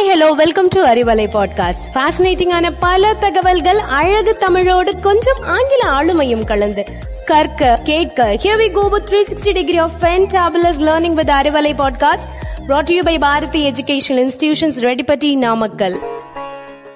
Hi hello welcome to Arivalai podcast ஃபேசினேட்டிங்கான பல தகவல்கள் அழகு தமிழோடு கொஞ்சம் ஆங்கில ஆளுமையும் கலந்து. கற்க கேட்க here we go with 360 degree of fantabulous learning with Arivalai podcast brought to you by Bharathi educational institutions Reddipatti Namakkal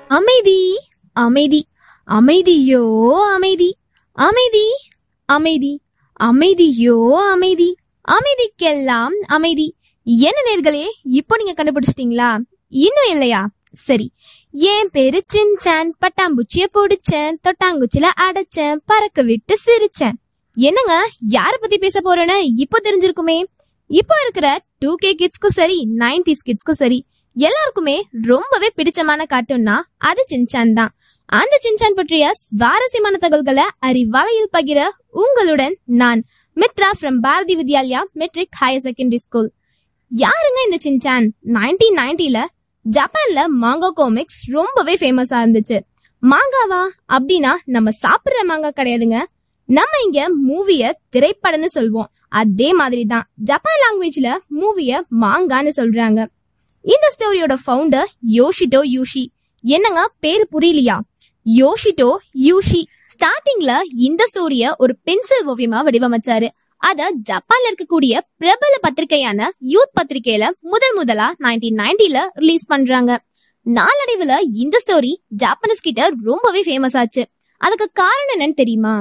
அமைதி அமைதி அமைதியோ அமைதி அமைதி அமைதி அமைதியோ அமைதி அமைதிக்கெல்லாம் அமைதி. என்ன நேர்களே இப்போ நீங்க கண்டுபிடிச்சிட்டீங்களா? இன்னும் இல்லையா? சரி. என் பேரு சின்சான். பட்டாம்பூச்சிய பிடிச்சேன். தொட்டாங்குச்சில அடைச்சேன். பறக்க விட்டு சிரிச்சேன். என்னங்க? யார பத்தி பேச போறேன்னு இப்போ தெரிஞ்சிருக்குமே. இப்போ இருக்கிற டூ கே கிட்ஸ்க்கும் சரி நைன்டிஸ் கிட்ஸ்க்கும் சரி எல்லாருக்குமே ரொம்பவே பிடிச்சமான கார்ட்டூன்னா அது சின்சான் தான். அந்த சின்சான் பற்றிய சுவாரஸ்யமான தகவல்களை அறிவாலையில் பகிர உங்களுடன் நான் Mithra from Bharathi Vidyalaya matric higher secondary school யாருங்க இந்த சின்சான்? நைன்டீன் நைன்டில ஜப்பான்ல மாங்கா காமிக்ஸ் ரொம்பவே ஃபேமஸா இருந்துச்சு. மாங்காவா? அப்படின்னா நம்ம சாப்பிடுற மாங்கா கிடையாதுங்க. நம்ம இங்க மூவிய திரைப்படம்னு சொல்வோம். அதே மாதிரி தான் ஜப்பான் லாங்குவேஜ்ல மூவிய மாங்கான்னு சொல்றாங்க. இந்த ஸ்டோரியோட ஃபவுண்டர் யோஷிட்டோ யூஷி. என்னங்க? பேர் புரியலையா? யோஷிட்டோ யூஷி. ஸ்டார்டிங்ல இந்த ஸ்டோரிய ஒரு பென்சில் ஓவியமா வடிவமைச்சாரு. அத ஜப்பான்ல இருக்கக்கூடிய பிரபல பத்திரிகையான யூத் பத்திரிகையில முதல் முதலா நைன்டீன் நைன்டில ரிலீஸ் பண்றாங்க. நாளடைவுல இந்த ஸ்டோரி ஜாப்பனீஸ் கிட்ட ரொம்பவே ஃபேமஸ் ஆச்சு. அதுக்கு காரணம் என்னன்னு தெரியுமா?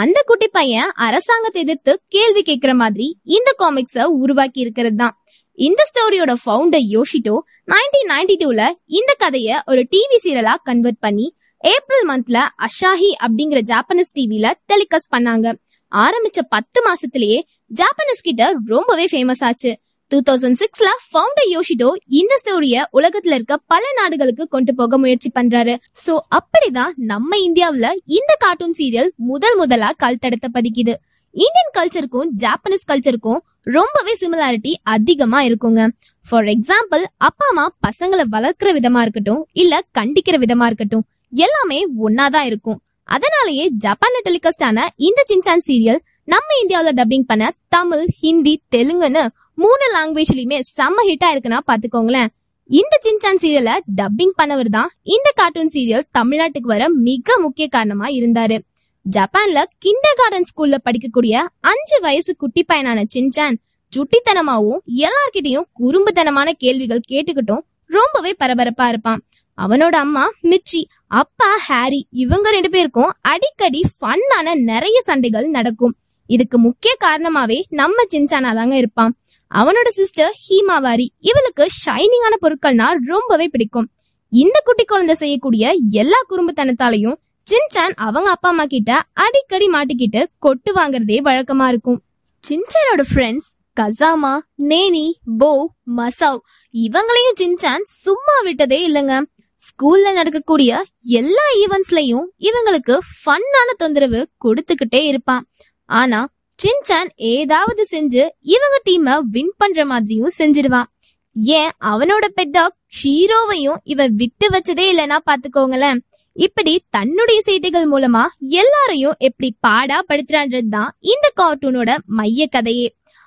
அந்த குட்டி பையன் அரசாங்கத்தை எதிர்த்து கேள்வி கேட்கிற மாதிரி இந்த காமிக்ஸ உருவாக்கி இருக்கிறது தான். இந்த ஸ்டோரியோட ஃபவுண்டர் யோஷிட்டோ நைன்டீன் நைன்டி டூல இந்த கதைய ஒரு டிவி சீரியலா கன்வெர்ட் பண்ணி ஏப்ரல் மந்த்ல அஷாஹி அப்படிங்கிற ஜாப்பனீஸ் டிவில டெலிகாஸ்ட் பண்ணாங்க. ஆரம்பிச்ச பத்து மாசத்திலேயே ஜாப்பனீஸ் கிட்ட ரொம்பவே ஃபேமஸ் ஆச்சு. டூ தௌசண்ட் சிக்ஸ்ல ஃபவுண்டர் யோஷிடோ இந்த ஸ்டோரிய உலகத்துல இருக்க பல நாடுகளுக்கு கொண்டு போக முயற்சி பண்றாரு. சோ அப்படிதான் நம்ம இந்தியாவுல இந்த கார்ட்டூன் சீரியல் முதல் முதலா கல் தடத்தை பதிக்குது. இந்தியன் கல்ச்சருக்கும் ஜாப்பனீஸ் கல்ச்சருக்கும் ரொம்பவே சிமிலாரிட்டி அதிகமா இருக்குங்க. ஃபார் எக்ஸாம்பிள் அப்பா அம்மா பசங்களை வளர்க்குற விதமா இருக்கட்டும் இல்ல கண்டிக்கிற விதமா இருக்கட்டும் எல்லாமே ஒன்னாதான் இருக்கும். அதனாலேயே ஜப்பான்ல டெலிகாஸ்ட் ஆன இந்த சின்சான் சீரியல் நம்ம இந்தியாவில டப்பிங் பண்ண தமிழ் ஹிந்தி தெலுங்குன்னு மூணு லாங்குவேஜ்லயுமே செம்ம ஹிட்டா இருக்குன்னா பாத்துக்கோங்களேன். இந்த சின்சான் சீரியல டப்பிங் பண்ணவர் தான் இந்த கார்ட்டூன் சீரியல் தமிழ்நாட்டுக்கு வர மிக முக்கிய காரணமா இருந்தாரு. ஜப்பான்ல கிண்டர் கார்டன் ஸ்கூல்ல படிக்கக்கூடிய அஞ்சு வயசு குட்டி பையனான சின்சான் சுட்டித்தனமாவும் எல்லார்கிட்டையும் குறும்புத்தனமான கேள்விகள் கேட்டுக்கிட்டும் ரொம்பவே பரபரப்பா இருப்பான். அவனோட அம்மா மிச்சி அப்பா ஹாரி இவங்க ரெண்டு பேருக்கும் அடிக்கடி ஃபன்னான நிறைய சண்டைகள் நடக்கும். இதுக்கு முக்கிய காரணமாவே நம்ம சின்சானா தாங்க இருப்பான். அவனோட சிஸ்டர் ஹீமாவாரி இவளுக்கு ஷைனிங்கான பொருட்கள்னா ரொம்பவே பிடிக்கும். இந்த குட்டி குழந்தை செய்யக்கூடிய எல்லா குறும்புத்தனத்தாலையும் சின்சான் அவங்க அப்பா அம்மா கிட்ட அடிக்கடி மாட்டிக்கிட்டு கொட்டு வாங்குறதே வழக்கமா இருக்கும். சின்சானோட ஃப்ரெண்ட்ஸ் கசாமா நேனி போ மசாவ் இவங்களையும் ஜின்சான் சும்மா விட்டதே இல்லைங்க. ஸ்கூல்ல நடக்கக்கூடிய எல்லா ஈவெண்ட்ஸ்லயும் இவங்களுக்கு ஃபன்னான தொந்தரவு கொடுத்துக்கிட்டே இருப்பான். ஆனா சின்சான் ஏதாவது செஞ்சு இவங்க டீமை வின் பண்ற மாதிரியும் செஞ்சிருவான். ஏன் அவனோட பெட்டாக் ஷீரோவையும் இவன் விட்டு வச்சதே இல்லைன்னா பாத்துக்கோங்களேன். இப்படி தன்னுடைய செய்திகள் மூலமா எல்லாரையும் எப்படி பாடா படுத்துறான்றது தான் இந்த கார்ட்டூனோட மைய கதையே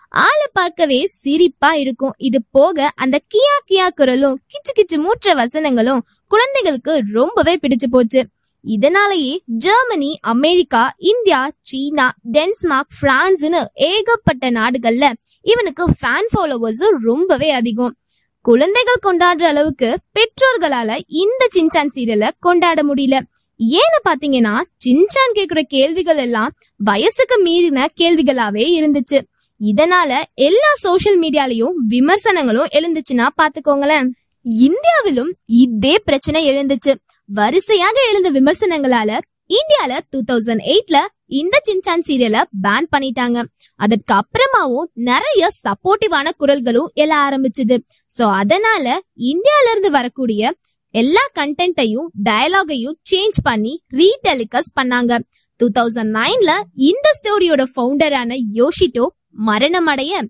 ஆளை பார்க்கவே சிரிப்பா இருக்கும். இது போக அந்த கியா கியா குரலும் கிச்சு கிச்சு மூற்ற வசனங்களும் குழந்தைகளுக்கு ரொம்பவே பிடிச்சு போச்சு. இதனாலேயே ஜெர்மனி அமெரிக்கா இந்தியா சீனா டென்ஸ்மார்க் பிரான்ஸ்னு ஏகப்பட்ட நாடுகள்ல இவனுக்கு ஃபேன் ஃபாலோவர்ஸ் ரொம்பவே அதிகம். குழந்தைகள் கொண்டாடுற அளவுக்கு பெற்றோர்களால இந்த சின்சான் சீரியலை கொண்டாட முடியல. ஏன்னு பாத்தீங்கன்னா சின்சான் கேக்குற கேள்விகள் எல்லாம் வயசுக்கு மீறின கேள்விகளாவே இருந்துச்சு. இதனால எல்லா சோசியல் மீடியாலயும் விமர்சனங்களும் எழுந்துச்சுன்னா பாத்துக்கோங்களேன். இந்தியாவிலும் இதே பிரச்சனை எழுந்துச்சு. வரிசையாக எழுந்த விமர்சனங்களால இந்தியால டூ தௌசண்ட் எயிட்ல இந்த சின்சான் சீரியலை பேன் பண்ணிட்டாங்க. அதற்கு அப்புறமாவும் நிறைய சப்போர்ட்டிவான குரல்களும் எழ ஆரம்பிச்சது. சோ அதனால இந்தியால இருந்து வரக்கூடிய எல்லா கண்டென்ட்டையும் டயலாகையும் சேஞ்ச் பண்ணி ரீடெலிகாஸ்ட் பண்ணாங்க. டூ தௌசண்ட் நைன்ல இந்த ஸ்டோரியோட ஃபவுண்டரான யோஷிட்டோ மரணம் அடைய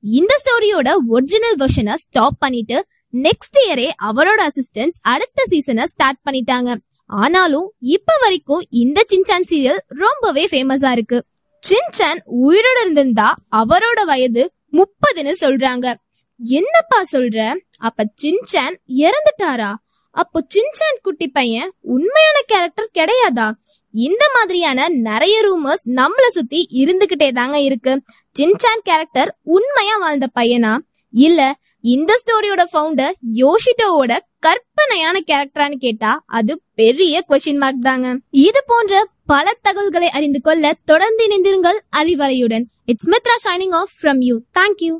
இந்த ஸ்டோரியோட ஒரிஜினல் வெர்ஷனை ஸ்டாப் பண்ணிட்டு நெக்ஸ்ட் இயரே அவரோட அசிஸ்டன்ஸ் அடுத்த சீசனை ஸ்டார்ட் பண்ணிட்டாங்க. ஆனாலும் இப்ப வரைக்கும் இந்த சின்சான் சீரியல் ரொம்பவே ஃபேமஸா இருக்கு. சின்சான் உயிரோட இருந்திருந்தா அவரோட வயது முப்பதுன்னு சொல்றாங்க. என்னப்பா சொல்ற? அப்ப சின்சான் இறந்துட்டாரா? அப்போ சின்சான் குட்டி பையன் உண்மையான கேரக்டர் கிடையாதா? இந்த மாதிரியான நிறைய ரூமர்ஸ் நம்மள சுத்தி இருந்துகிட்டே தாங்க இருக்கு. ஜின்சான் கேரக்டர் உண்மையா வாழ்ந்த பையனா? இல்ல இந்த ஸ்டோரியோட ஃபவுண்டர் யோஷிட்டோவோட கற்பனையான கேரக்டரான்னு கேட்டா அது பெரிய கொஸ்டின் மார்க் தாங்க. இது போன்ற பல தகவல்களை அறிந்து கொள்ள தொடர்ந்து இணைந்திருங்கள் அறிவறையுடன் it's Mithra signing off from you thank you